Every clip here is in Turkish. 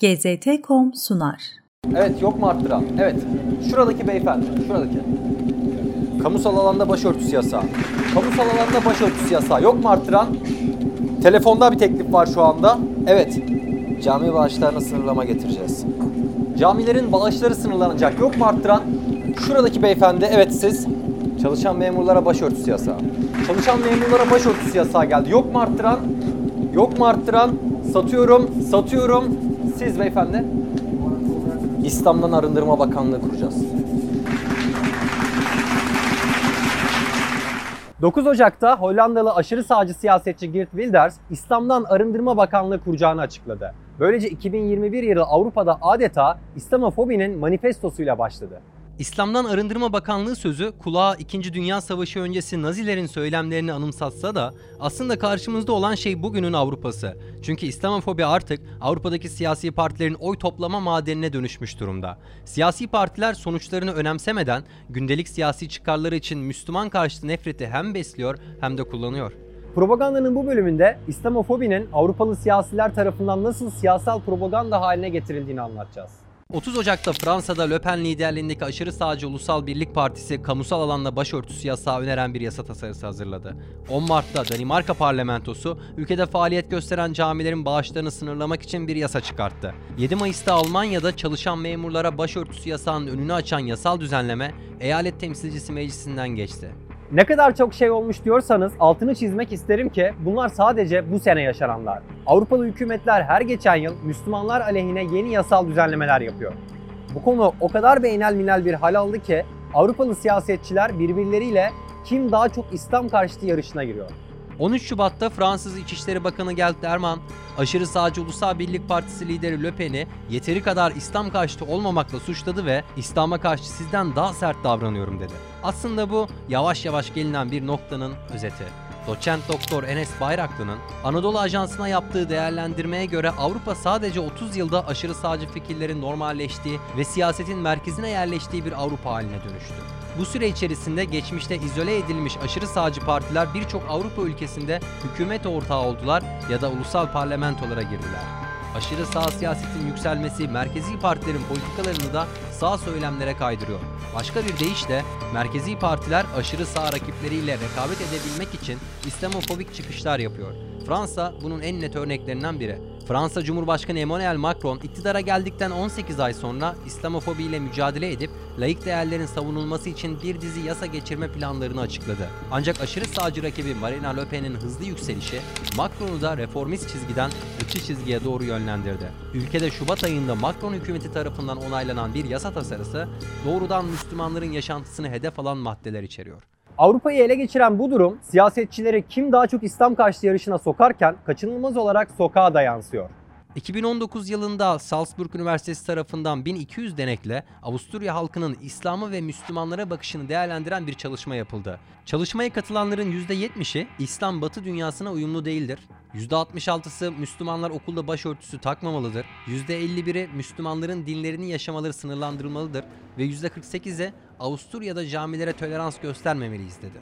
GZT.com sunar. Evet yok mu arttıran? Evet. Şuradaki beyefendi. Şuradaki. Kamusal alanda başörtüsü yasağı. Kamusal alanda başörtüsü yasağı. Yok mu arttıran? Telefonda bir teklif var şu anda. Evet. Cami bağışlarına sınırlama getireceğiz. Camilerin bağışları sınırlanacak. Yok mu arttıran? Şuradaki beyefendi. Evet siz. Çalışan memurlara başörtüsü yasağı. Çalışan memurlara başörtüsü yasağı geldi. Yok mu arttıran? Yok mu arttıran? Satıyorum, satıyorum. Siz beyefendi. İslam'dan Arındırma Bakanlığı kuracağız. 9 Ocak'ta Hollandalı aşırı sağcı siyasetçi Geert Wilders, İslam'dan Arındırma Bakanlığı kuracağını açıkladı. Böylece 2021 yılı Avrupa'da adeta İslamofobinin manifestosuyla başladı. İslam'dan Arındırma Bakanlığı sözü kulağa 2. Dünya Savaşı öncesi Nazilerin söylemlerini anımsatsa da aslında karşımızda olan şey bugünün Avrupa'sı. Çünkü İslamofobi artık Avrupa'daki siyasi partilerin oy toplama madenine dönüşmüş durumda. Siyasi partiler sonuçlarını önemsemeden gündelik siyasi çıkarları için Müslüman karşıtı nefreti hem besliyor hem de kullanıyor. Propagandanın bu bölümünde İslamofobinin Avrupalı siyasiler tarafından nasıl siyasal propaganda haline getirildiğini anlatacağız. 30 Ocak'ta Fransa'da Le Pen liderliğindeki aşırı sağcı Ulusal Birlik Partisi kamusal alanda başörtüsü yasağı öneren bir yasa tasarısı hazırladı. 10 Mart'ta Danimarka parlamentosu ülkede faaliyet gösteren camilerin bağışlarını sınırlamak için bir yasa çıkarttı. 7 Mayıs'ta Almanya'da çalışan memurlara başörtüsü yasağının önünü açan yasal düzenleme Eyalet Temsilcisi Meclisi'nden geçti. Ne kadar çok şey olmuş diyorsanız altını çizmek isterim ki bunlar sadece bu sene yaşananlar. Avrupalı hükümetler her geçen yıl Müslümanlar aleyhine yeni yasal düzenlemeler yapıyor. Bu konu o kadar beynel minel bir hal aldı ki Avrupalı siyasetçiler birbirleriyle kim daha çok İslam karşıtı yarışına giriyor. 13 Şubat'ta Fransız İçişleri Bakanı Gelt Derman, aşırı sağcı Ulusal Birlik Partisi lideri Le Pen'i yeteri kadar İslam karşıtı olmamakla suçladı ve İslam'a karşı sizden daha sert davranıyorum dedi. Aslında bu yavaş yavaş gelinen bir noktanın özeti. Doçent Doktor Enes Bayraklı'nın Anadolu Ajansı'na yaptığı değerlendirmeye göre Avrupa sadece 30 yılda aşırı sağcı fikirlerin normalleştiği ve siyasetin merkezine yerleştiği bir Avrupa haline dönüştü. Bu süre içerisinde geçmişte izole edilmiş aşırı sağcı partiler birçok Avrupa ülkesinde hükümet ortağı oldular ya da ulusal parlamentolara girdiler. Aşırı sağ siyasetin yükselmesi merkezi partilerin politikalarını da sağ söylemlere kaydırıyor. Başka bir deyişle merkezi partiler aşırı sağ rakipleriyle rekabet edebilmek için İslamofobik çıkışlar yapıyor. Fransa bunun en net örneklerinden biri. Fransa Cumhurbaşkanı Emmanuel Macron iktidara geldikten 18 ay sonra İslamofobiyle mücadele edip laik değerlerin savunulması için bir dizi yasa geçirme planlarını açıkladı. Ancak aşırı sağcı rakibi Marine Le Pen'in hızlı yükselişi Macron'u da reformist çizgiden ırkçı çizgiye doğru yönlendirdi. Ülkede Şubat ayında Macron hükümeti tarafından onaylanan bir yasa tasarısı doğrudan Müslümanların yaşantısını hedef alan maddeler içeriyor. Avrupa'yı ele geçiren bu durum siyasetçileri kim daha çok İslam karşıtı yarışına sokarken kaçınılmaz olarak sokağa da yansıyor. 2019 yılında Salzburg Üniversitesi tarafından 1200 denekle Avusturya halkının İslam'a ve Müslümanlara bakışını değerlendiren bir çalışma yapıldı. Çalışmaya katılanların %70'i İslam Batı dünyasına uyumlu değildir. %66'sı Müslümanlar okulda başörtüsü takmamalıdır. %51'i Müslümanların dinlerini yaşamaları sınırlandırılmalıdır ve %48'e Avusturya'da camilere tolerans göstermemeliyiz dedi.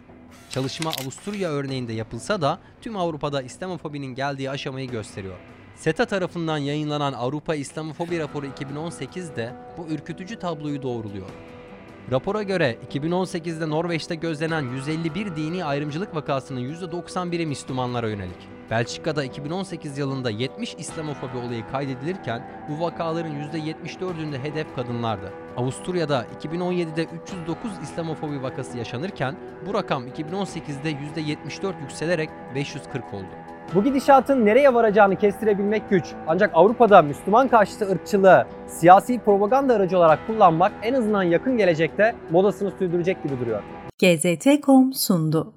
Çalışma Avusturya örneğinde yapılsa da tüm Avrupa'da İslamofobinin geldiği aşamayı gösteriyor. SETA tarafından yayınlanan Avrupa İslamofobi raporu 2018'de bu ürkütücü tabloyu doğruluyor. Rapora göre 2018'de Norveç'te gözlenen 151 dini ayrımcılık vakasının %91'i Müslümanlara yönelik. Belçika'da 2018 yılında 70 İslamofobi olayı kaydedilirken bu vakaların %74'ünde hedef kadınlardı. Avusturya'da 2017'de 309 İslamofobi vakası yaşanırken bu rakam 2018'de %74 yükselerek 540 oldu. Bu gidişatın nereye varacağını kestirebilmek güç. Ancak Avrupa'da Müslüman karşıtı ırkçılığı siyasi propaganda aracı olarak kullanmak en azından yakın gelecekte modasını sürdürecek gibi duruyor. GZT.com sundu.